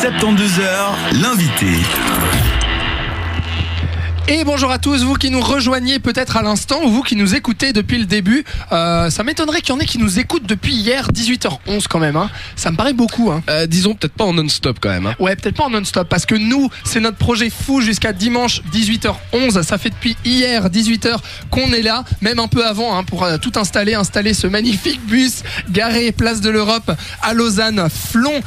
72h, l'invité. Et bonjour à tous, vous qui nous rejoignez peut-être à l'instant, ou vous qui nous écoutez depuis le début. Euh, ça m'étonnerait qu'il y en ait qui nous écoutent depuis hier 18h11 quand même. Hein. Ça me paraît beaucoup. Hein. Euh, disons peut-être pas en non-stop quand même. Hein. Ouais, peut-être pas en non-stop, parce que nous, c'est notre projet fou jusqu'à dimanche 18h11. Ça fait depuis hier 18h qu'on est là, même un peu avant, hein, pour euh, tout installer, installer ce magnifique bus garé place de l'Europe à Lausanne, Flon.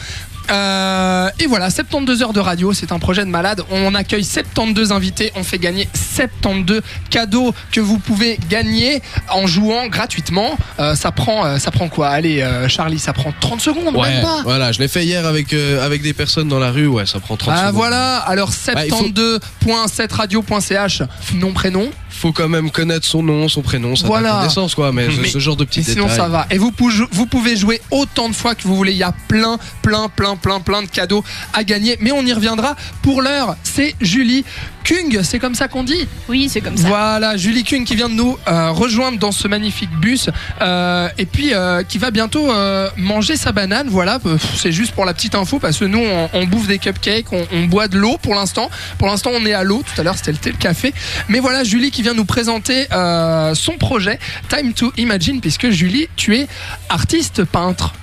Euh, et voilà, 72 heures de radio, c'est un projet de malade. On accueille 72 invités, on fait gagner 72 cadeaux que vous pouvez gagner en jouant gratuitement. Euh, ça prend, euh, ça prend quoi? Allez, euh, Charlie, ça prend 30 secondes, Ouais, même pas. voilà, je l'ai fait hier avec, avec des personnes dans la rue, ouais, ça prend 30 Ah secondes. voilà, alors Bah, il faut- 72.7radio.ch, nom, prénom. Faut quand même connaître son nom, son prénom, sa Voilà. naissance, quoi, mais, Mais- ce genre de petits Et sinon détails. ça va. Et vous pouvez jouer autant de fois que vous voulez. Il y a plein, plein, plein, plein, plein de cadeaux à gagner. Mais on y reviendra. Pour l'heure, c'est Julie Kung, c'est comme ça qu'on dit? Oui, c'est comme ça. Voilà, Julie Kung qui vient de nous euh, rejoindre dans ce magnifique bus euh, et puis euh, qui va bientôt manger sa banane. Voilà, c'est juste pour la petite info parce que nous on, on bouffe des cupcakes, on, on boit de l'eau pour l'instant. Pour l'instant on est à l'eau. Tout à l'heure c'était le thé, le café. Mais voilà, Julie qui vient nous présenter son projet Time to Imagine puisque Julie, tu es artiste peintre.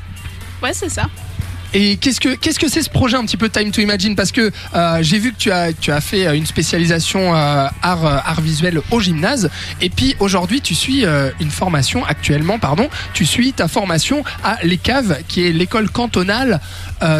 Ouais, c'est ça. Et qu'est-ce que qu'est-ce que c'est ce projet un petit peu Time to Imagine? Parce que euh, j'ai vu que tu as tu as fait euh, une spécialisation euh, art art visuel au gymnase et puis aujourd'hui tu suis euh, une formation actuellement pardon tu suis ta formation à l'ECAV qui est l'école cantonale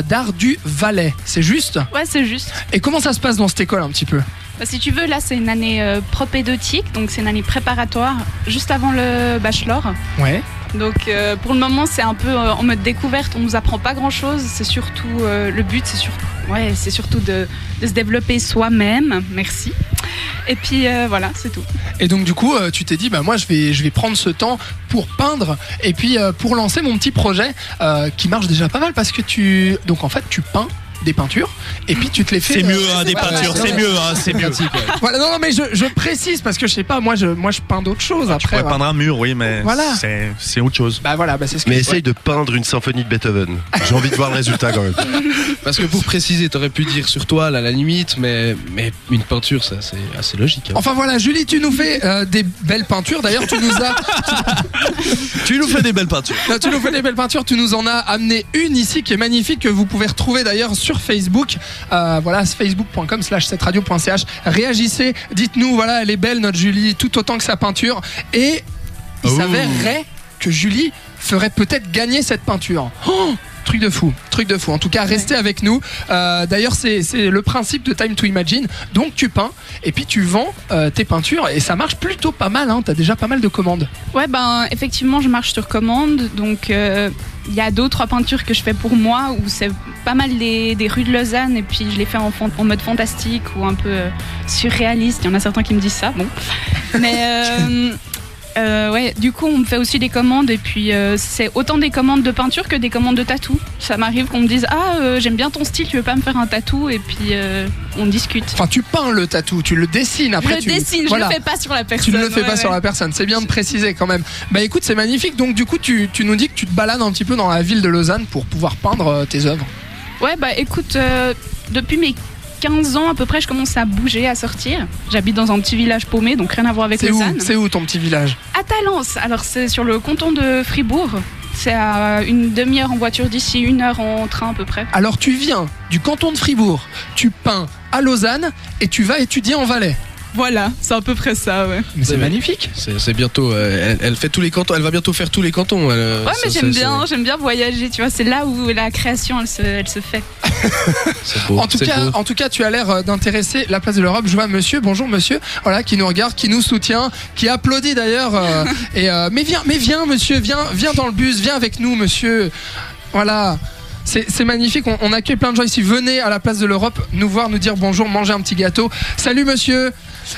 d'art du Valais. C'est juste? Ouais, c'est juste. Et comment ça se passe dans cette école un petit peu? Bah, si tu veux, là, c'est une année propédeutique, donc c'est une année préparatoire, juste avant le bachelor. Ouais. Donc euh, pour le moment, c'est un peu euh, en mode découverte. On nous apprend pas grand-chose. C'est surtout euh, le but, c'est surtout, ouais, c'est surtout de, se développer soi-même. Merci. Et puis voilà, c'est tout. Et donc du coup, tu t'es dit, bah moi je vais, je vais prendre ce temps pour peindre et puis pour lancer mon petit projet qui marche déjà pas mal parce que tu, donc en fait tu peins des peintures et puis tu te les fais. C'est euh, mieux, hein, des peintures, ouais, c'est mieux, hein, c'est mieux. Voilà, non, non, mais je, je précise parce que je sais pas, moi je, moi je peins d'autres choses Tu après. pourrais voilà. peindre un mur, oui, mais Voilà. c'est c'est autre chose. Bah voilà, bah c'est ce que Mais essaye de peindre une symphonie de Beethoven. J'ai envie de voir le résultat quand même. Parce que pour préciser, t'aurais pu dire sur toile à la limite, mais, mais une peinture, ça c'est assez logique. hein. Enfin voilà, Julie, tu nous fais euh, des belles peintures. D'ailleurs, tu nous as, Tu nous fais des belles peintures. Non, tu nous fais des belles peintures. Tu nous en as amené une ici qui est magnifique que vous pouvez retrouver d'ailleurs sur Facebook. Euh, voilà, facebook.com slash radio.ch. Réagissez, dites-nous, voilà, elle est belle notre Julie, tout autant que sa peinture. Et il Oh. s'avérerait que Julie ferait peut-être gagner cette peinture. Oh Truc de fou, truc de fou. En tout cas, restez avec nous. Euh, D'ailleurs, c'est c'est le principe de Time to Imagine. Donc, tu peins et puis tu vends euh, tes peintures et ça marche plutôt pas mal. Hein. T'as déjà pas mal de commandes. Ouais, ben effectivement, je marche sur commande. Donc euh, il y a deux trois peintures que je fais pour moi où c'est pas mal des, des rues de Lausanne et puis je les fais en, mode fantastique ou un peu euh, surréaliste. Il y en a certains qui me disent ça. Bon, mais euh, euh, ouais, du coup, on me fait aussi des commandes et puis c'est autant des commandes de peinture que des commandes de tatou. Ça m'arrive qu'on me dise ah j'aime bien ton style, tu veux pas me faire un tatou et puis on discute. Enfin, tu peins le tatou, tu le dessines après. je tu, dessine, voilà. je le fais pas sur la personne. Tu ne le fais ouais, pas ouais. sur la personne, c'est bien de préciser quand même. Bah écoute, c'est magnifique. Donc du coup, tu, tu nous dis que tu te balades un petit peu dans la ville de Lausanne pour pouvoir peindre tes œuvres. Ouais, bah écoute, euh, depuis mes 15 ans à peu près, je commence à bouger, à sortir. J'habite dans un petit village paumé, donc rien à voir avec C'est où Lausanne. C'est où ton petit village? À Talence, alors c'est sur le canton de Fribourg. C'est à une demi-heure en voiture d'ici, une heure en train à peu près. Alors tu viens du canton de Fribourg, tu peins à Lausanne et tu vas étudier en Valais. Voilà, c'est à peu près ça, ouais. Mais c'est magnifique. C'est bientôt, euh, elle, elle fait tous les cantons, elle va bientôt faire tous les cantons. elle, euh, Ouais, mais j'aime bien, j'aime bien voyager, tu vois. C'est là où la création, elle se, elle se fait. C'est beau. En tout, cas, beau. en tout cas, tu as l'air euh, d'intéresser la place de l'Europe. Je vois monsieur, bonjour monsieur, voilà, qui nous regarde, qui nous soutient, qui applaudit d'ailleurs. euh, et euh, mais viens, mais viens monsieur, viens, viens dans le bus, viens avec nous monsieur. Voilà. C'est magnifique, on, accueille plein de gens ici. Venez à la place de l'Europe nous voir, nous dire bonjour, manger un petit gâteau. Salut monsieur.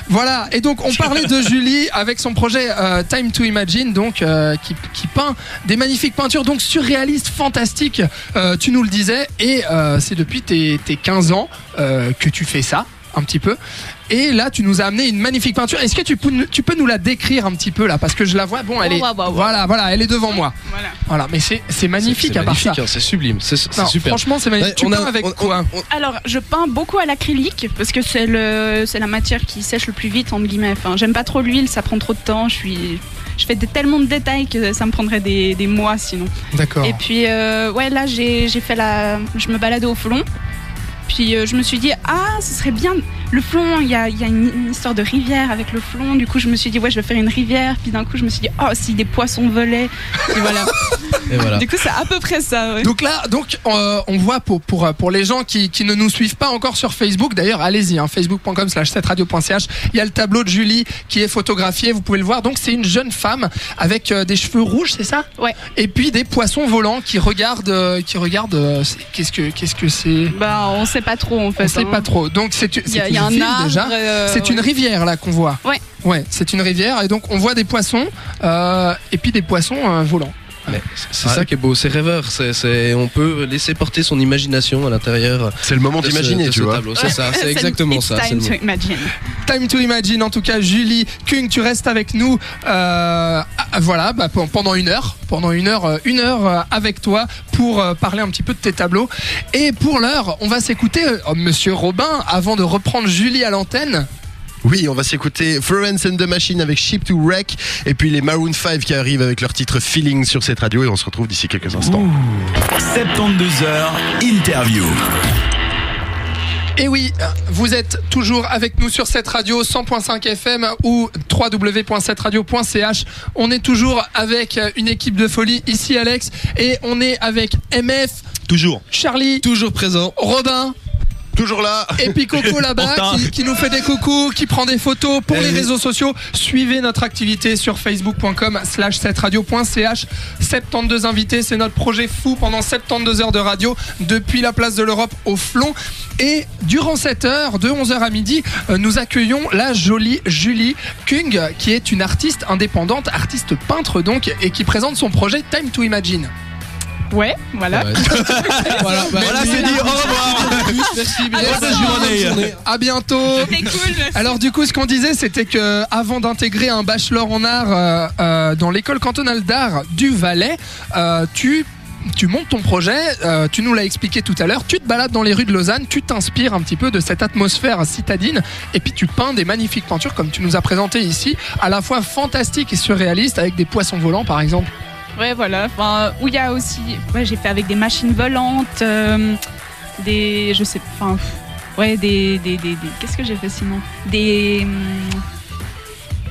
Voilà, et donc on parlait de Julie avec son projet euh, Time to Imagine, donc euh, qui, peint des magnifiques peintures, donc surréalistes, fantastiques, euh, tu nous le disais, et c'est depuis tes, tes 15 ans que tu fais ça. Un petit peu. Et là, tu nous as amené une magnifique peinture. Est-ce que tu peux, nous- tu peux nous la décrire un petit peu là? Parce que je la vois, bon, elle Ouais, est. ouais, ouais, ouais. Voilà, voilà, elle est devant moi. Voilà. Voilà, mais c'est c'est magnifique C'est à part magnifique, ça. hein, c'est sublime, c'est c'est Non, super. franchement, c'est magnifique. Ouais, tu on a- peins avec on- quoi? on- Alors, je peins beaucoup à l'acrylique parce que c'est le, c'est la matière qui sèche le plus vite entre guillemets. Enfin, j'aime pas trop l'huile, ça prend trop de temps. Je suis, je fais des- tellement de détails que ça me prendrait des, des mois sinon. D'accord. Et puis, euh, ouais, là, j'ai j'ai fait la. Je me baladais au flon. Puis euh, je me suis dit, ah, ce serait bien. Le flon, il y a, il y a une, une histoire de rivière avec le flon. Du coup, je me suis dit, ouais, je vais faire une rivière. Puis d'un coup, je me suis dit, oh, si des poissons volaient. Et voilà. Et voilà. Du coup, c'est à peu près ça. ouais. Donc là, donc euh, on voit pour, pour, euh, pour les gens qui, qui ne nous suivent pas encore sur Facebook, d'ailleurs allez-y, hein, facebook.com slash 7radio.ch, il y a le tableau de Julie qui est photographié, vous pouvez le voir. Donc c'est une jeune femme avec euh, des cheveux rouges, c'est ça? Ouais. Et puis des poissons volants qui regardent, euh, qui regardent. euh, c'est- qu'est-ce que qu'est-ce que c'est? Bah, on sait pas trop en fait. On sait hein. pas trop. Donc c'est Un arbre. déjà. euh, C'est une rivière là qu'on voit. Ouais. Ouais, c'est une rivière et donc on voit des poissons euh, et puis des poissons euh, volants. C'est ça qui est beau, c'est rêveur. C'est, on peut laisser porter son imagination à l'intérieur. C'est le moment d'imaginer, tu ce vois. tableau. C'est ça, c'est exactement ça. c'est Time le to imagine. Time to Imagine, en tout cas, Julie Kung, tu restes avec nous. euh, voilà, bah, pe- pendant une heure, pendant une heure, euh, une heure euh, avec toi pour euh, parler un petit peu de tes tableaux. Et pour l'heure, on va s'écouter euh, Monsieur Robin avant de reprendre Julie à l'antenne. Oui, on va s'écouter Florence and the Machine avec Ship to Wreck et puis les Maroon 5 qui arrivent avec leur titre Feeling sur cette radio et on se retrouve d'ici quelques instants. 72 heures interview. Et oui, vous êtes toujours avec nous sur cette radio 100.5 FM ou www.7radio.ch. On est toujours avec une équipe de folie ici, Alex, et on est avec MF, Toujours. Charlie, Toujours présent. Robin. Toujours là Et puis Coco là-bas qui, qui nous fait des coucous, qui prend des photos pour Eh les réseaux sociaux. Suivez notre activité sur facebook.com slash 7radio.ch. 72 invités, c'est notre projet fou pendant 72 heures de radio depuis la place de l'Europe au Flon. Et durant cette heure, de 11h à midi, euh, nous accueillons la jolie Julie Kung, qui est une artiste indépendante, artiste peintre donc, et qui présente son projet Time to Imagine. Ouais, voilà. Bah, Voilà, c'est dit. Au revoir. Merci, bien. Bonne journée. À bientôt C'était cool. merci. Alors du coup, ce qu'on disait, c'était que avant d'intégrer un bachelor en art euh, euh, dans l'école cantonale d'art du Valais, euh, tu tu montes ton projet, euh, tu nous l'as expliqué tout à l'heure, tu te balades dans les rues de Lausanne, tu t'inspires un petit peu de cette atmosphère citadine et puis tu peins des magnifiques peintures comme tu nous as présenté ici, à la fois fantastiques et surréalistes avec des poissons volants par exemple. Ouais, voilà. Enfin, où il y a aussi. Ouais, j'ai fait avec des machines volantes, euh, des. Je sais. Enfin. pff, Ouais, des. des, des, des- Qu'est-ce que j'ai fait sinon? Des.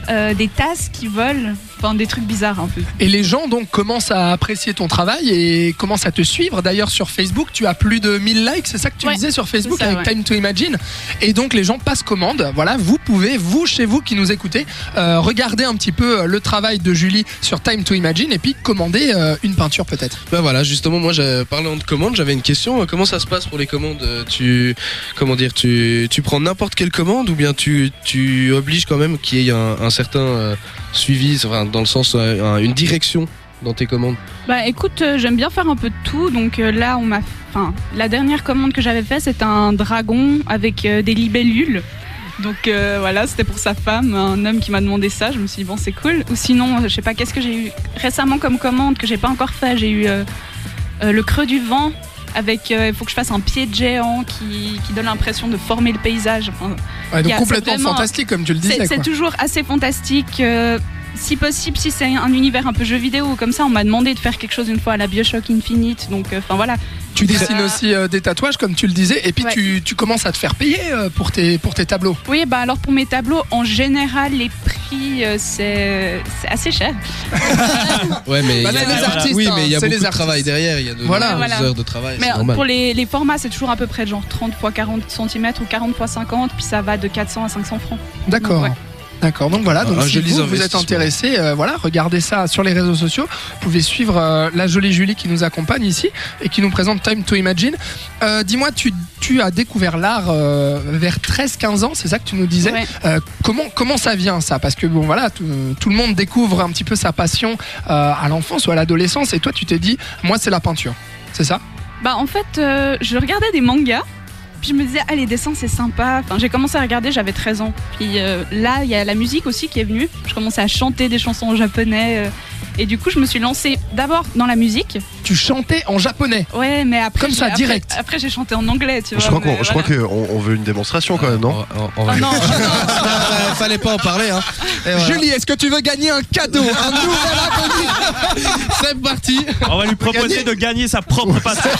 euh, des tasses qui volent. Enfin, des trucs bizarres un peu. Et les gens donc commencent à apprécier ton travail et commencent à te suivre. D'ailleurs sur Facebook, tu as plus de 1000 likes, c'est ça que tu Ouais, disais sur Facebook ça, avec ouais. Time to Imagine. Et donc les gens passent commande. Voilà, vous pouvez, vous chez vous qui nous écoutez, euh, regarder un petit peu euh, le travail de Julie sur Time to Imagine et puis commander euh, une peinture peut-être. Bah voilà, justement, moi, j'ai- parlant de commandes, j'avais une question. Comment ça se passe pour les commandes? Tu, comment dire, tu, tu prends n'importe quelle commande ou bien tu, tu obliges quand même qu'il y ait un, un certain euh, suivi, enfin, dans le sens euh, un- une direction dans tes commandes. Bah écoute, euh, j'aime bien faire un peu de tout. Donc euh, là, on m'a. Enfin, la dernière commande que j'avais faite, c'était un dragon avec euh, des libellules. Donc euh, voilà, c'était pour sa femme, un homme qui m'a demandé ça. Je me suis dit, bon, c'est cool. Ou sinon, euh, je sais pas, qu'est-ce que j'ai eu récemment comme commande que j'ai pas encore fait? J'ai eu euh, euh, le creux du vent. Avec, euh, il faut que je fasse un pied de géant qui, qui donne l'impression de former le paysage. Enfin, Ouais, donc a- complètement vraiment- fantastique comme tu le disais. c'est toujours assez fantastique. euh, si possible, si c'est un univers un peu jeu vidéo comme ça, on m'a demandé de faire quelque chose une fois à la Bioshock Infinite. Donc, euh, enfin voilà. Tu dessines Euh, aussi euh, des tatouages comme tu le disais et puis Ouais. tu, tu commences à te faire payer euh, pour tes, pour tes tableaux. Oui, bah alors pour mes tableaux, en général, les prix, euh, c'est assez cher. Ouais, mais Bah, il y a- c'est les artistes, Oui, hein, mais il y a beaucoup les de travail derrière. Il y a de Voilà. heures de travail. Mais pour les, les formats, c'est toujours à peu près genre 30 x 40 cm ou 40 x 50, puis ça va de 400 à 500 francs. D'accord. D'accord, donc voilà, Un- donc un si vous, vous êtes intéressé, euh, voilà, regardez ça sur les réseaux sociaux. Vous pouvez suivre euh, la jolie Julie qui nous accompagne ici et qui nous présente Time to Imagine. Euh, Dis-moi, tu, tu as découvert l'art euh, vers 13-15 ans, c'est ça que tu nous disais Ouais. Euh, comment, comment ça vient ça? Parce que bon voilà, tout, tout le monde découvre un petit peu sa passion euh, à l'enfance ou à l'adolescence et toi tu t'es dit, moi c'est la peinture, c'est ça? Bah en fait, euh, je regardais des mangas Puis je me disais, ah, les dessins, c'est sympa. J'ai commencé à regarder, j'avais 13 ans. Puis euh, là, il y a la musique aussi qui est venue. Je commençais à chanter des chansons en japonais. euh, et du coup, je me suis lancée d'abord dans la musique. Tu chantais en japonais. Ouais, mais après. Comme ça, j'ai- direct. Après, après, j'ai chanté en anglais, tu vois. Je crois qu'on voilà. veut une démonstration quand même, non On- on- on va- Ah non, Ouais, Fallait pas en parler. Hein. Et voilà. Julie, est-ce que tu veux gagner un cadeau Un nouvel c'est parti. On va lui proposer de gagner sa propre passion.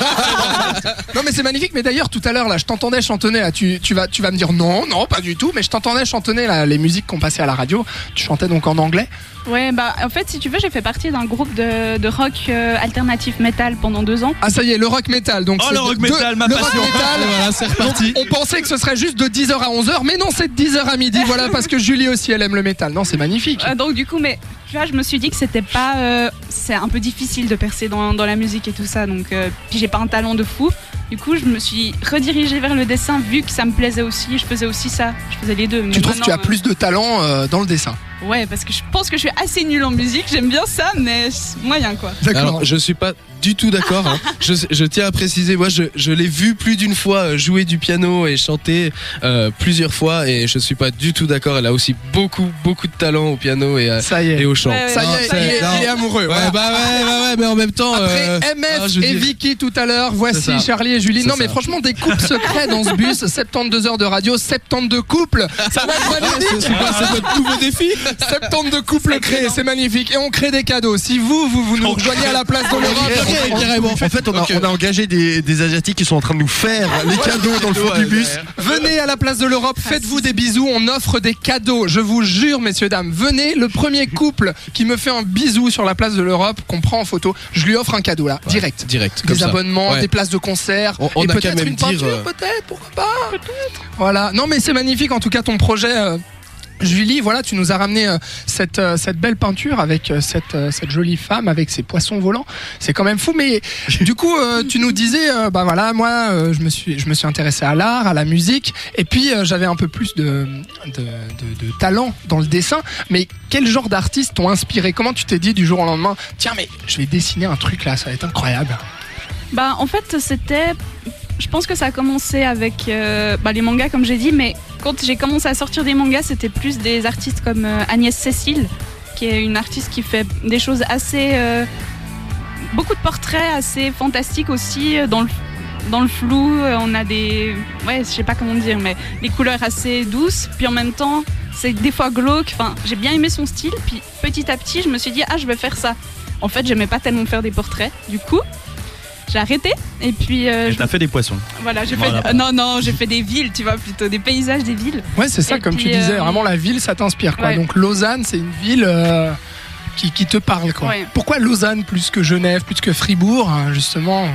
Non mais c'est magnifique, mais d'ailleurs tout à l'heure là, je t'entendais chantonner là, tu, tu, vas, tu vas me dire non, non, pas du tout, mais je t'entendais chantonner là, les musiques qu'on passait à la radio, tu chantais donc en anglais? Ouais, bah en fait, si tu veux, j'ai fait partie d'un groupe de, de rock euh, alternatif metal pendant deux ans. Ah ça y est, le rock metal. Donc Oh, le rock de- metal, ma le passion. rock metal. Voilà, c'est reparti. On pensait que ce serait juste de 10h à 11h, mais non, c'est de 10h à midi. Voilà, parce que Julie aussi, elle aime le métal. Non, c'est magnifique. Euh, donc du coup, mais tu vois, je me suis dit que c'était pas, euh, c'est un peu difficile de percer dans, dans la musique et tout ça. Donc euh, puis j'ai pas un talent de fou. Du coup, je me suis redirigée vers le dessin vu que ça me plaisait aussi. Je faisais aussi ça. Je faisais les deux. Mais Tu trouves que tu as maintenant, plus de talent euh, dans le dessin euh, Ouais, parce que je pense que je suis assez nulle en musique. J'aime bien ça, mais moyen quoi. D'accord. Alors, je suis pas du tout d'accord. hein. Je, je tiens à préciser, moi, je, je l'ai vu plus d'une fois euh, jouer du piano et chanter euh, plusieurs fois, et je suis pas du tout d'accord. Elle a aussi beaucoup, beaucoup de talent au piano et, euh, Ça y est. et au chant. Ouais, ouais, Ça y est, il est, non. il est amoureux. Ouais, voilà. bah ouais, bah ouais, mais en même temps. Après euh, MF ah, je et dire- Vicky tout à l'heure, voici. Charlie et Julie. Non mais franchement des couples secrets dans ce bus, 72 heures de radio, 72 couples. Ça va être magnifique. C'est quoi, c'est votre nouveau défi? 72 couples créés, c'est magnifique. Et on crée des cadeaux. Si vous, vous, vous nous rejoignez à la place de l'Europe, Ok, carrément. En fait, on a, Ok. on a engagé des, des Asiatiques qui sont en train de nous faire les cadeaux dans le fond du bus. venez à la place de l'Europe, faites-vous des bisous, on offre des cadeaux. Je vous jure, messieurs, dames, venez. Le premier couple qui me fait un bisou sur la place de l'Europe, qu'on prend en photo, je lui offre un cadeau là, direct. Direct. Comme Des ça. abonnements, Ouais. des places de concert, On- on et peut-être même une dire, peinture, peut-être, pourquoi pas. Voilà. Non, mais c'est magnifique en tout cas ton projet. euh, Julie, voilà, tu nous as ramené euh, cette, euh, cette belle peinture avec euh, cette, euh, cette jolie femme avec ses poissons volants. C'est quand même fou. Mais du coup, euh, tu nous disais, euh, bah voilà, moi, euh, je me suis, je me suis intéressé à l'art, à la musique, et puis euh, j'avais un peu plus de, de, de- de talent dans le dessin. Mais quel genre d'artistes t'ont inspiré? Comment tu t'es dit du jour au lendemain, tiens, mais je vais dessiner un truc là, ça va être incroyable? Bah en fait c'était, je pense que ça a commencé avec euh, bah, les mangas comme j'ai dit, mais quand j'ai commencé à sortir des mangas, c'était plus des artistes comme euh, Agnès Cécile, qui est une artiste qui fait des choses assez, euh, beaucoup de portraits assez fantastiques aussi dans le dans le flou. On a des, ouais, je sais pas comment dire, mais des couleurs assez douces, puis en même temps c'est des fois glauque. Enfin, j'ai bien aimé son style, puis petit à petit je me suis dit ah je vais faire ça. En fait, j'aimais pas tellement faire des portraits, du coup. J'ai arrêté et puis euh, Et je- t'as fait des poissons. voilà, j'ai Voilà. fait euh, non non, j'ai fait des villes, tu vois, plutôt des paysages des villes. Ouais, c'est ça, Et comme tu disais, euh, vraiment la ville, ça t'inspire quoi. ouais. Donc Lausanne, c'est une ville euh, qui, qui te parle quoi. Ouais. Pourquoi Lausanne plus que Genève, plus que Fribourg, hein, justement,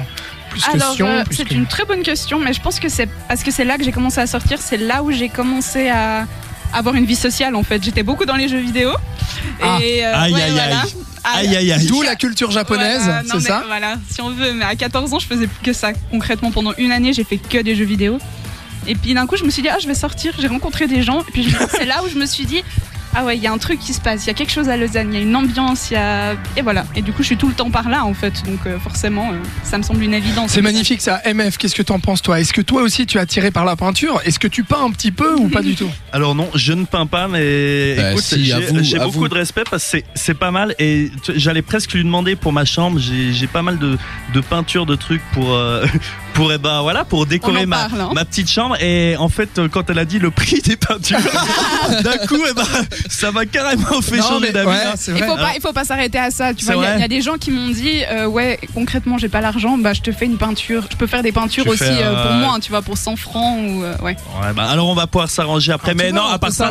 plus que Alors Sion euh, c'est que- une très bonne question, mais je pense que c'est parce que c'est là que j'ai commencé à sortir, c'est là où j'ai commencé à avoir une vie sociale en fait. J'étais beaucoup dans les jeux vidéo Ah. et euh, Aïe, ouais, aïe, voilà. aïe. Aïe aïe aïe. D'où la culture japonaise, Voilà, c'est mais ça Voilà, si on veut. Mais à 14 ans, je faisais plus que ça. Concrètement, pendant une année, j'ai fait que des jeux vidéo. Et puis d'un coup, je me suis dit, ah, je vais sortir. J'ai rencontré des gens. Et puis c'est là où je me suis dit, ah ouais, il y a un truc qui se passe. Il y a quelque chose à Lausanne. Il y a une ambiance. Il y a et voilà. Et du coup, je suis tout le temps par là en fait. Donc euh, forcément, euh, ça me semble une évidence. C'est magnifique ça. MF, qu'est-ce que t'en penses toi? Est-ce que toi aussi tu es attiré par la peinture? Est-ce que tu peins un petit peu ou pas du tout? Alors non, je ne peins pas, mais Bah, écoute, si, à j'ai vous, j'ai à beaucoup vous. de respect parce que c'est- c'est pas mal. Et j'allais presque lui demander pour ma chambre, j'ai j'ai pas mal de, de peintures, de trucs pour euh, pour eh ben voilà pour décorer ma, parle, hein. ma petite chambre. Et en fait, euh, quand elle a dit le prix des peintures, d'un coup, eh ben ça m'a carrément fait Non, changer d'avis. ouais, hein. Il faut pas, il faut pas s'arrêter à ça. Tu vois, il y a- y, des gens qui m'ont dit, euh, ouais, concrètement, j'ai pas l'argent, bah je te fais une peinture. Je peux faire des peintures Tu aussi fais, euh, pour euh, moi, hein, tu vois, pour 100 francs ou euh, ouais. Ouais, bah, alors on va pouvoir s'arranger après. Ah, mais vois, non, on à part ça,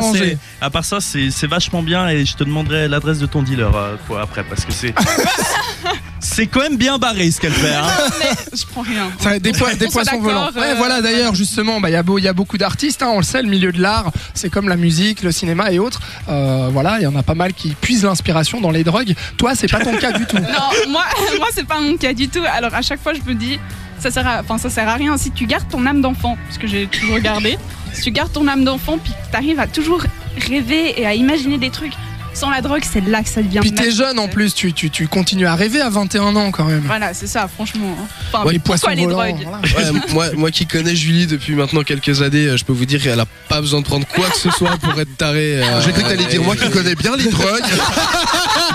à part ça, c'est c'est vachement bien et je te demanderai l'adresse de ton dealer euh, pour après parce que c'est c'est quand même bien barré ce qu'elle fait. hein. Mais je prends rien. Ça, des, po- poissons volants. Ouais, euh, voilà, d'ailleurs, justement, bah, il y, a beau- y a beaucoup d'artistes, hein, on le sait, le milieu de l'art, c'est comme la musique, le cinéma et autres. Euh, voilà, il y en a pas mal qui puisent l'inspiration dans les drogues. Toi, c'est pas ton cas du tout. Non, moi, moi c'est pas mon cas du tout. Alors à chaque fois, je me dis, ça sert à, enfin, ça sert à rien si tu gardes ton âme d'enfant, parce que j'ai toujours regardé. Si tu gardes ton âme d'enfant, puis que t'arrives à toujours rêver et à imaginer des trucs, sans la drogue, c'est là que ça devient. Puis t'es jeune en plus, tu, tu, tu continues à rêver à 21 ans quand même. Voilà, c'est ça, franchement. hein. Enfin, Ouais, Les pourquoi poissons les volants, drogues voilà. Ouais, moi, moi qui connais Julie depuis maintenant quelques années, euh, je peux vous dire qu'elle a pas besoin de prendre quoi que ce soit pour être tarée. euh, J'ai cru que t'allais dire moi qui connais bien les drogues.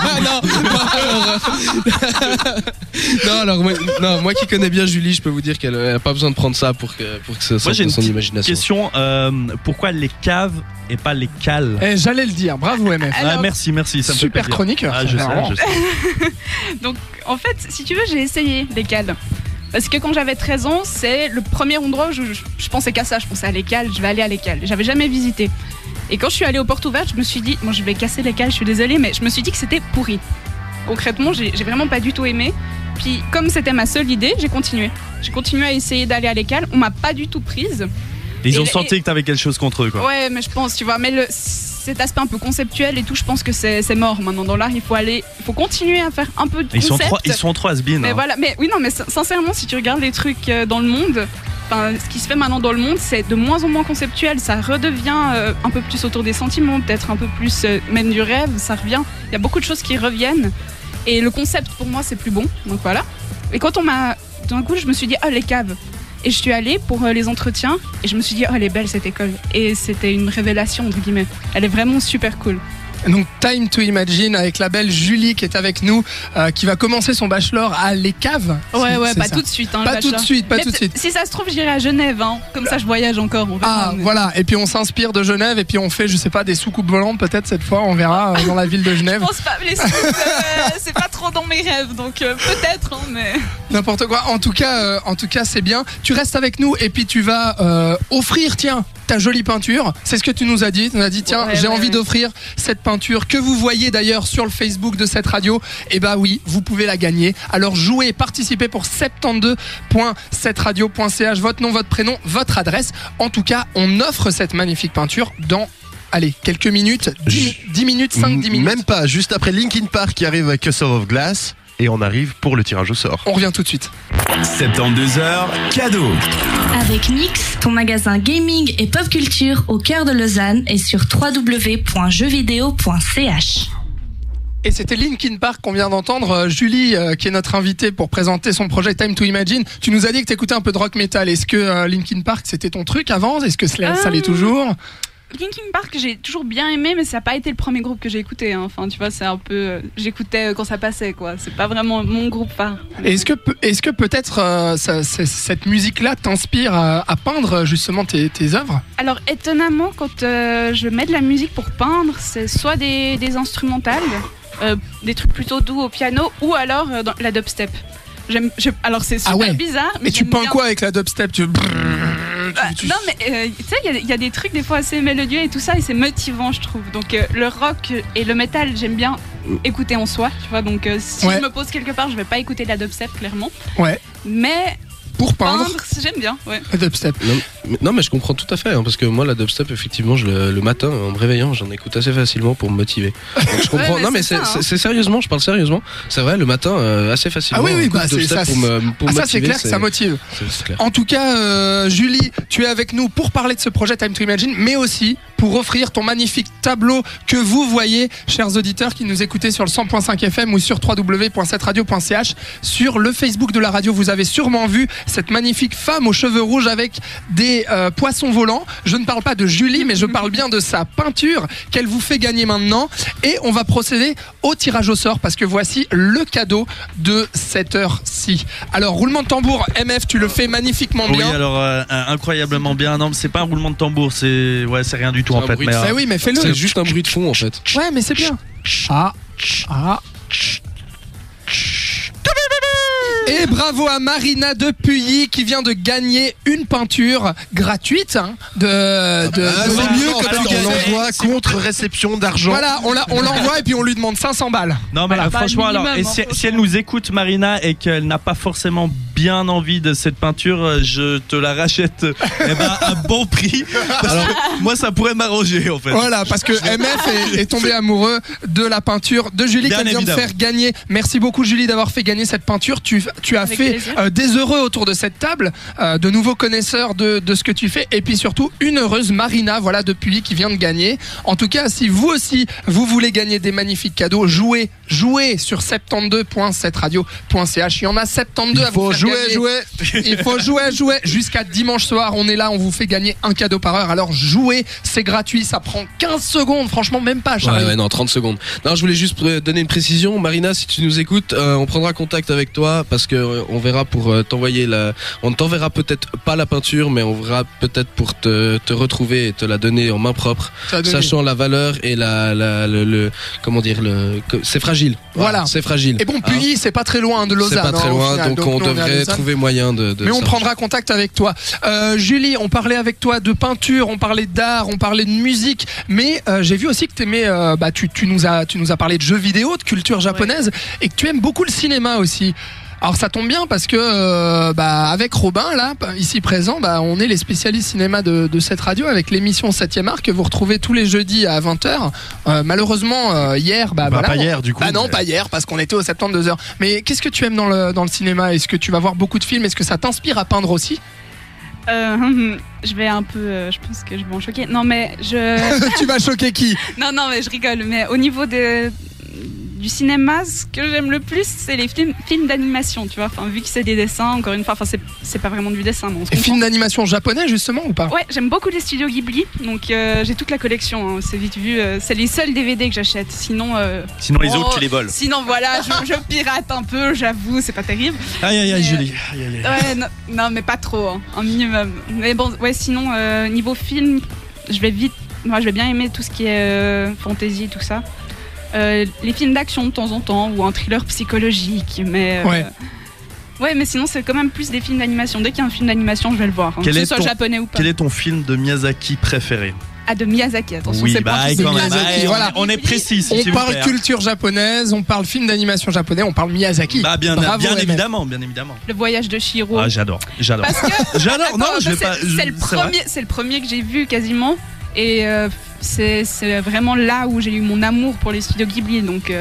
Non, alors, non, alors, moi, non, moi qui connais bien Julie, je peux vous dire qu'elle elle a pas besoin de prendre ça pour que, pour que ça Moi sorte j'ai de une son imagination. question. euh, pourquoi les caves et pas les cales Eh, J'allais le dire, bravo MF. Ah, Alors, Merci, merci. Ça me fait Super plaisir. chroniqueur. Ah, je sais, je sais. Donc, en fait, si tu veux, j'ai essayé les cales. Parce que quand j'avais 13 ans, c'est le premier endroit où je, je- je pensais qu'à ça. Je pensais à l'écale, je vais aller à l'écale. J'avais jamais visité. Et quand je suis allée aux portes ouvertes, je me suis dit, moi je vais casser l'écale, je suis désolée, mais je me suis dit que c'était pourri. Concrètement, j'ai vraiment pas du tout aimé. Puis, comme c'était ma seule idée, j'ai continué. J'ai continué à essayer d'aller à l'écale. On m'a pas du tout prise. Ils ont Et- senti que t'avais quelque chose contre eux, quoi. Ouais, mais je pense, tu vois, mais le, cet aspect un peu conceptuel et tout, je pense que c'est mort maintenant dans l'art. Il faut aller, il faut continuer à faire un peu de Ils sont concept. trop, ils sont trop has Mais voilà, mais oui, non, mais sin- sincèrement, si tu regardes les trucs euh, dans le monde, enfin, ce qui se fait maintenant dans le monde, c'est de moins en moins conceptuel. Ça redevient euh, un peu plus autour des sentiments, peut-être un peu plus euh, même du rêve. Ça revient. Il y a beaucoup de choses qui reviennent. Et le concept, pour moi, c'est plus bon. Donc voilà. Et quand on m'a. D'un coup, je me suis dit, oh, les caves. Et je suis allée pour euh, les entretiens et je me suis dit, oh, elle est belle cette école. Et c'était une révélation, entre guillemets. Elle est vraiment super cool. Donc Time to Imagine avec la belle Julie qui est avec nous, euh, qui va commencer son bachelor à Les Caves. Ouais, ouais, c'est pas ça. tout de suite. Hein, Pas tout de suite, pas Mais tout de suite. Si ça se trouve, j'irai à Genève. Hein. Comme ça, je voyage encore. On. Ah voilà, et puis on s'inspire de Genève et puis on fait, je sais pas, des soucoupes volantes peut-être cette fois, on verra euh, dans la ville de Je Genève. pense pas, les scouts, euh, c'est pas trop dans mes rêves, donc euh, peut-être, hein, mais. N'importe quoi. En tout cas, en tout cas, c'est bien. Tu restes avec nous et puis tu vas offrir, tiens, ta jolie peinture. C'est ce que tu nous as dit. Tu nous as dit, tiens, Ouais, j'ai ouais, envie ouais. d'offrir cette peinture que vous voyez d'ailleurs sur le Facebook de cette radio. Et bah oui, vous pouvez la gagner. Alors jouez, participez pour 72.7radio.ch. Votre nom, votre prénom, votre adresse. En tout cas, on offre cette magnifique peinture dans. Allez, quelques minutes, 10, 10 minutes, 5, 10 minutes. Même pas, juste après Linkin Park qui arrive avec Castle of Glass. Et on arrive pour le tirage au sort. On revient tout de suite. 72h, cadeau. Avec Mix, ton magasin gaming et pop culture au cœur de Lausanne et sur www.jeuxvideo.ch. Et c'était Linkin Park qu'on vient d'entendre. Euh, Julie, euh, qui est notre invitée pour présenter son projet Time to Imagine, tu nous as dit que tu écoutais un peu de rock metal. Est-ce que euh, Linkin Park c'était ton truc avant? Est-ce que cela- ça l'est toujours? Linkin Park, j'ai toujours bien aimé, mais ça n'a pas été le premier groupe que j'ai écouté. hein. Enfin, tu vois, c'est un peu. euh, J'écoutais euh, quand ça passait, quoi. C'est pas vraiment mon groupe phare. Est-ce que, est-ce que peut-être euh, cette musique-là t'inspire à, à peindre justement tes, tes œuvres? Alors, étonnamment, quand euh, je mets de la musique pour peindre, c'est soit des, des instrumentales, des trucs plutôt doux au piano, ou alors dans la dubstep. Je- alors, c'est super Ah ouais. bizarre. Mais tu peins bien. quoi avec la dubstep? Tu... Bah, tu- Non, mais euh, tu sais, il y a- il y, a des trucs des fois assez mélodieux et tout ça, et c'est motivant, je trouve. Donc, euh, le rock et le metal, j'aime bien écouter en soi, tu vois. Donc, euh, si Ouais. je me pose quelque part, je vais pas écouter de la dubstep, clairement. Ouais. Mais Pour peindre, peindre, j'aime bien, ouais. la dubstep. Non, mais, non, mais je comprends tout à fait, hein, parce que moi, la dubstep, effectivement, je, le, le matin, en me réveillant, j'en écoute assez facilement pour me motiver. Donc, je comprends. mais non, mais c'est hein. c'est- sérieusement, je parle sérieusement. C'est vrai, le matin, euh, assez facilement. Ah oui, oui, bah, ça, pour me, pour Ah, ça c'est clair que ça motive. c'est- c'est clair. En tout cas, euh, Julie, tu es avec nous pour parler de ce projet Time to Imagine, mais aussi pour offrir ton magnifique tableau que vous voyez, chers auditeurs qui nous écoutez sur le 100.5 FM ou sur www.7radio.ch. Sur le Facebook de la radio, vous avez sûrement vu cette magnifique femme aux cheveux rouges avec des euh, poissons volants. Je ne parle pas de Julie, mais je parle bien de sa peinture qu'elle vous fait gagner maintenant. Et on va procéder au tirage au sort parce que voici le cadeau de cette heure-ci. Alors, roulement de tambour, MF, tu le fais magnifiquement Oui, bien. alors euh, incroyablement bien. Non, mais c'est pas un roulement de tambour, c'est ouais, c'est rien du tout C'est en un fait. bruit Mais, de- euh, Bah oui, mais fais-le. C'est juste un bruit de fond, en fait. Ouais, mais c'est bien. Ah, ah. Et bravo à Marina de Puyi qui vient de gagner une peinture gratuite hein, de, de, Ah, de- c'est mieux quand Alors, tu l'envoies contre réception d'argent. Voilà, on la- on l'envoie et puis on lui demande 500 balles. Non mais Voilà. franchement minimum, alors et hein, si, elle nous écoute Marina et qu'elle n'a pas forcément bien envie de cette peinture, euh, je te la rachète eh ben, à bon prix. Parce que moi ça pourrait m'arranger en fait. Voilà, parce que MF est, est tombé amoureux de la peinture de Julie qu'elle vient de faire gagner. Merci beaucoup Julie d'avoir fait gagner cette peinture. Tu, tu as Avec fait euh, des heureux autour de cette table, euh, de nouveaux connaisseurs de, de ce que tu fais, et puis surtout une heureuse Marina, voilà, depuis qui vient de gagner. En tout cas, si vous aussi, vous voulez gagner des magnifiques cadeaux, jouez, jouez sur 72.7radio.ch. Il y en a 72 Il à vous faut faire jouer, gagner. jouer. Il faut jouer, jouer. Jusqu'à dimanche soir, on est là, on vous fait gagner un cadeau par heure. Alors jouez, c'est gratuit, ça prend 15 secondes, franchement, même pas, Ouais, Charlie. ouais, non, 30 secondes. Non, je voulais juste donner une précision. Marina, si tu nous écoutes, euh, on prendra contact avec toi parce que euh, on verra pour euh, t'envoyer la. On ne t'enverra peut-être pas la peinture, mais on verra peut-être pour te, te retrouver et te la donner en main propre, sachant la valeur et la, la le, le- comment dire le. C'est fragile. Voilà. c'est fragile. Et bon, Hein Puy, c'est pas très loin de c'est Lausanne. pas très hein, loin, final. donc, on devrait trouver moyen de. de Mais on ça. prendra contact avec toi. Euh, Julie, on parlait avec toi de peinture, on parlait d'art, on parlait de musique, mais euh, j'ai vu aussi que t'aimais, euh, bah, tu, tu, nous as, tu nous as parlé de jeux vidéo, de culture japonaise, et que tu aimes beaucoup le cinéma aussi. Alors ça tombe bien parce que euh, bah, avec Robin là ici présent bah, on est les spécialistes cinéma de, de cette radio avec l'émission 7ème art que vous retrouvez tous les jeudis à 20h. Euh, malheureusement euh, hier bah, Bah, voilà, pas on- hier, du coup. bah non, mais- pas hier, parce qu'on était au 72 heures. Mais qu'est-ce que tu aimes dans le, dans le cinéma? Est-ce que tu vas voir beaucoup de films? Est-ce que ça t'inspire à peindre aussi? Euh, je vais un peu, euh, je pense que je vais en choquer. Non, mais je. Tu vas choquer qui? Non, non, mais je rigole. Mais au niveau de, du cinéma, ce que j'aime le plus, c'est les films, films d'animation, tu vois. Enfin, vu que c'est des dessins, encore une fois, enfin, c'est, c'est pas vraiment du dessin, mais on se Et films d'animation japonais, justement, ou pas? Ouais, j'aime beaucoup les studios Ghibli, donc euh, j'ai toute la collection. hein, c'est vite vu. euh, c'est les seuls DVD que j'achète. Sinon, euh, Sinon, les Oh, autres, tu les voles. sinon voilà, je, je pirate un peu, j'avoue, c'est pas terrible. Aïe, aïe, aïe, Mais, Julie. Aïe, aïe, aïe. Ouais, non, non, mais pas trop, hein, un minimum. Mais bon, ouais, sinon, euh, niveau film, je vais vite. Moi, je vais bien aimer tout ce qui est euh, fantasy, tout ça. Euh, les films d'action de temps en temps, ou un thriller psychologique, mais. euh, Ouais. Ouais, mais sinon, c'est quand même plus des films d'animation. Dès qu'il y a un film d'animation, je vais le voir. hein, Quel que ce est soit ton- japonais ou pas. Quel est ton film de Miyazaki préféré Ah, de Miyazaki, attention, Oui, c'est bah, pas un de quand même. Miyazaki, voilà. On est précis, On parle plaît. culture japonaise, on parle film d'animation japonais, on parle Miyazaki. Bah, bien, Bravo, bien évidemment, bien évidemment. Le voyage de Shiro. Ah, j'adore, j'adore. Parce que J'adore, non, je vais pas. C'est le le premier que j'ai vu quasiment, et euh, c'est c'est vraiment là où j'ai eu mon amour pour les studios Ghibli. Donc,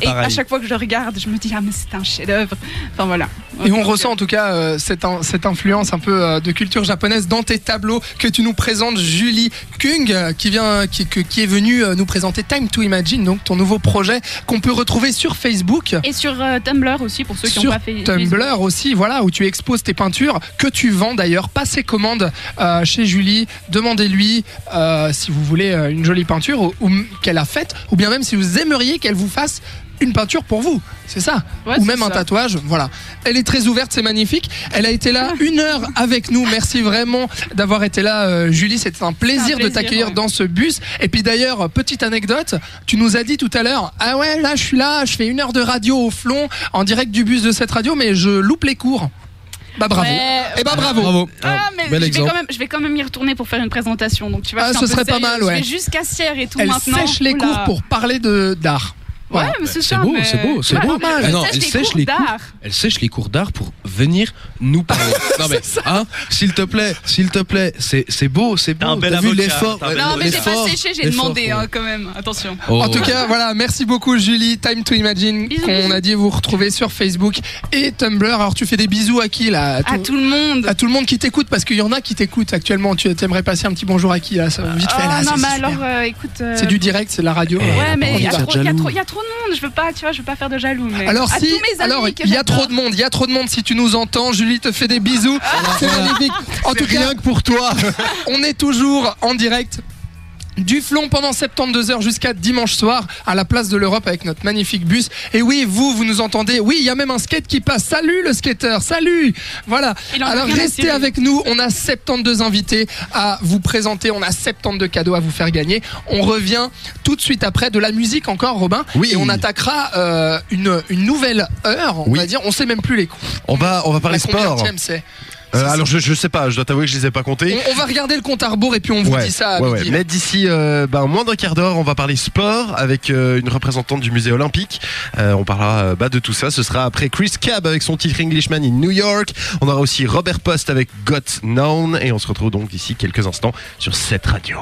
et à chaque fois que je le regarde, je me dis ah mais c'est un chef-d'œuvre. Enfin voilà. Et on ressent en tout cas euh, cette, in- cette influence un peu euh, de culture japonaise dans tes tableaux que tu nous présentes, Julie Kung, euh, qui vient, qui, est venue nous présenter Time to Imagine, donc ton nouveau projet qu'on peut retrouver sur Facebook. Et sur euh, Tumblr aussi pour ceux qui n'ont pas fait. Tumblr aussi, voilà, où tu exposes tes peintures que tu vends d'ailleurs. Passez commande chez Julie, demandez-lui si vous voulez une jolie peinture ou, ou m- qu'elle a faite, ou bien même si vous aimeriez qu'elle vous fasse une peinture pour vous, c'est ça, Ouais, ou même un tatouage, voilà. Elle est très ouverte, c'est magnifique. Elle a été là une heure avec nous. Merci vraiment d'avoir été là, euh, Julie. C'était un plaisir, de t'accueillir ouais. dans ce bus. Et puis d'ailleurs, petite anecdote, tu nous as dit tout à l'heure, ah ouais, là je suis là, je fais une heure de radio au flon en direct du bus de cette radio, mais je loupe les cours. Bah bravo. Ouais. Eh bah bravo. Bravo. Ah, Ah, mais je vais, quand même, je vais quand même y retourner pour faire une présentation. Donc tu vois, Ah, ce serait pas mal, ouais. Je vais jusqu'à Sierre et tout Elle maintenant. sèche les Oula. cours pour parler de d'art. Ouais, Voilà. mais c'est C'est ça. beau, mais- c'est beau, c'est Ouais, beau. Ah non, sèche elle les sèche cours les cours. d'art. Elle sèche les cours d'art pour venir nous parler. non mais, hein, s'il te plaît, s'il te plaît, c'est c'est beau, c'est T'as beau. un bel T'as vu l'effort t'as un bel Non, mais j'ai pas l'effort, séché, j'ai demandé ouais. hein, quand même. Attention. Oh. En tout cas, voilà, merci beaucoup Julie. Time to Imagine, Bisous, qu'on bisous. a dit vous retrouver sur Facebook et Tumblr. Alors tu fais des bisous à qui là? À tout le monde. à tout le monde qui t'écoute parce qu'il y en a qui t'écoutent actuellement. Tu aimerais passer un petit bonjour à qui là? Ça, Vite fait Ah, là. non, c'est mais alors, euh, écoute. euh, C'est du direct, c'est de la radio. Ouais, Euh, mais il y a trop- monde. Je veux pas, tu vois, je veux pas faire de jaloux. Mais Alors à si, tous mes amis alors il y a trop de monde, il y a trop de monde. Si tu nous entends, Julie te fait des bisous. C'est magnifique. En tout cas, Rien que pour toi. on est toujours en direct. Du flon pendant 72 heures jusqu'à dimanche soir à la place de l'Europe avec notre magnifique bus. Et oui, vous, vous nous entendez. Oui, il y a même un skate qui passe. Salut le skater, salut. Voilà. Alors restez avec nous. On a 72 invités à vous présenter. On a 72 cadeaux à vous faire gagner. On revient tout de suite après de la musique encore, Robin. Oui. Et on attaquera euh, une, une nouvelle heure. On Oui. va dire. On sait même plus les coups. On va, on va parler La sport. Euh, alors je, je sais pas, je dois t'avouer que je les ai pas comptés. On, on va regarder le compte à rebours et puis on vous Ouais, dit ça à ouais, ouais. Mais d'ici euh, bah, moins d'un quart d'heure, on va parler sport avec euh, une représentante du musée olympique. Euh, on parlera euh, bah, de tout ça. Ce sera après Chris Cab avec son titre Englishman in New York. On aura aussi Robert Post avec Got Known. Et on se retrouve donc d'ici quelques instants sur cette radio.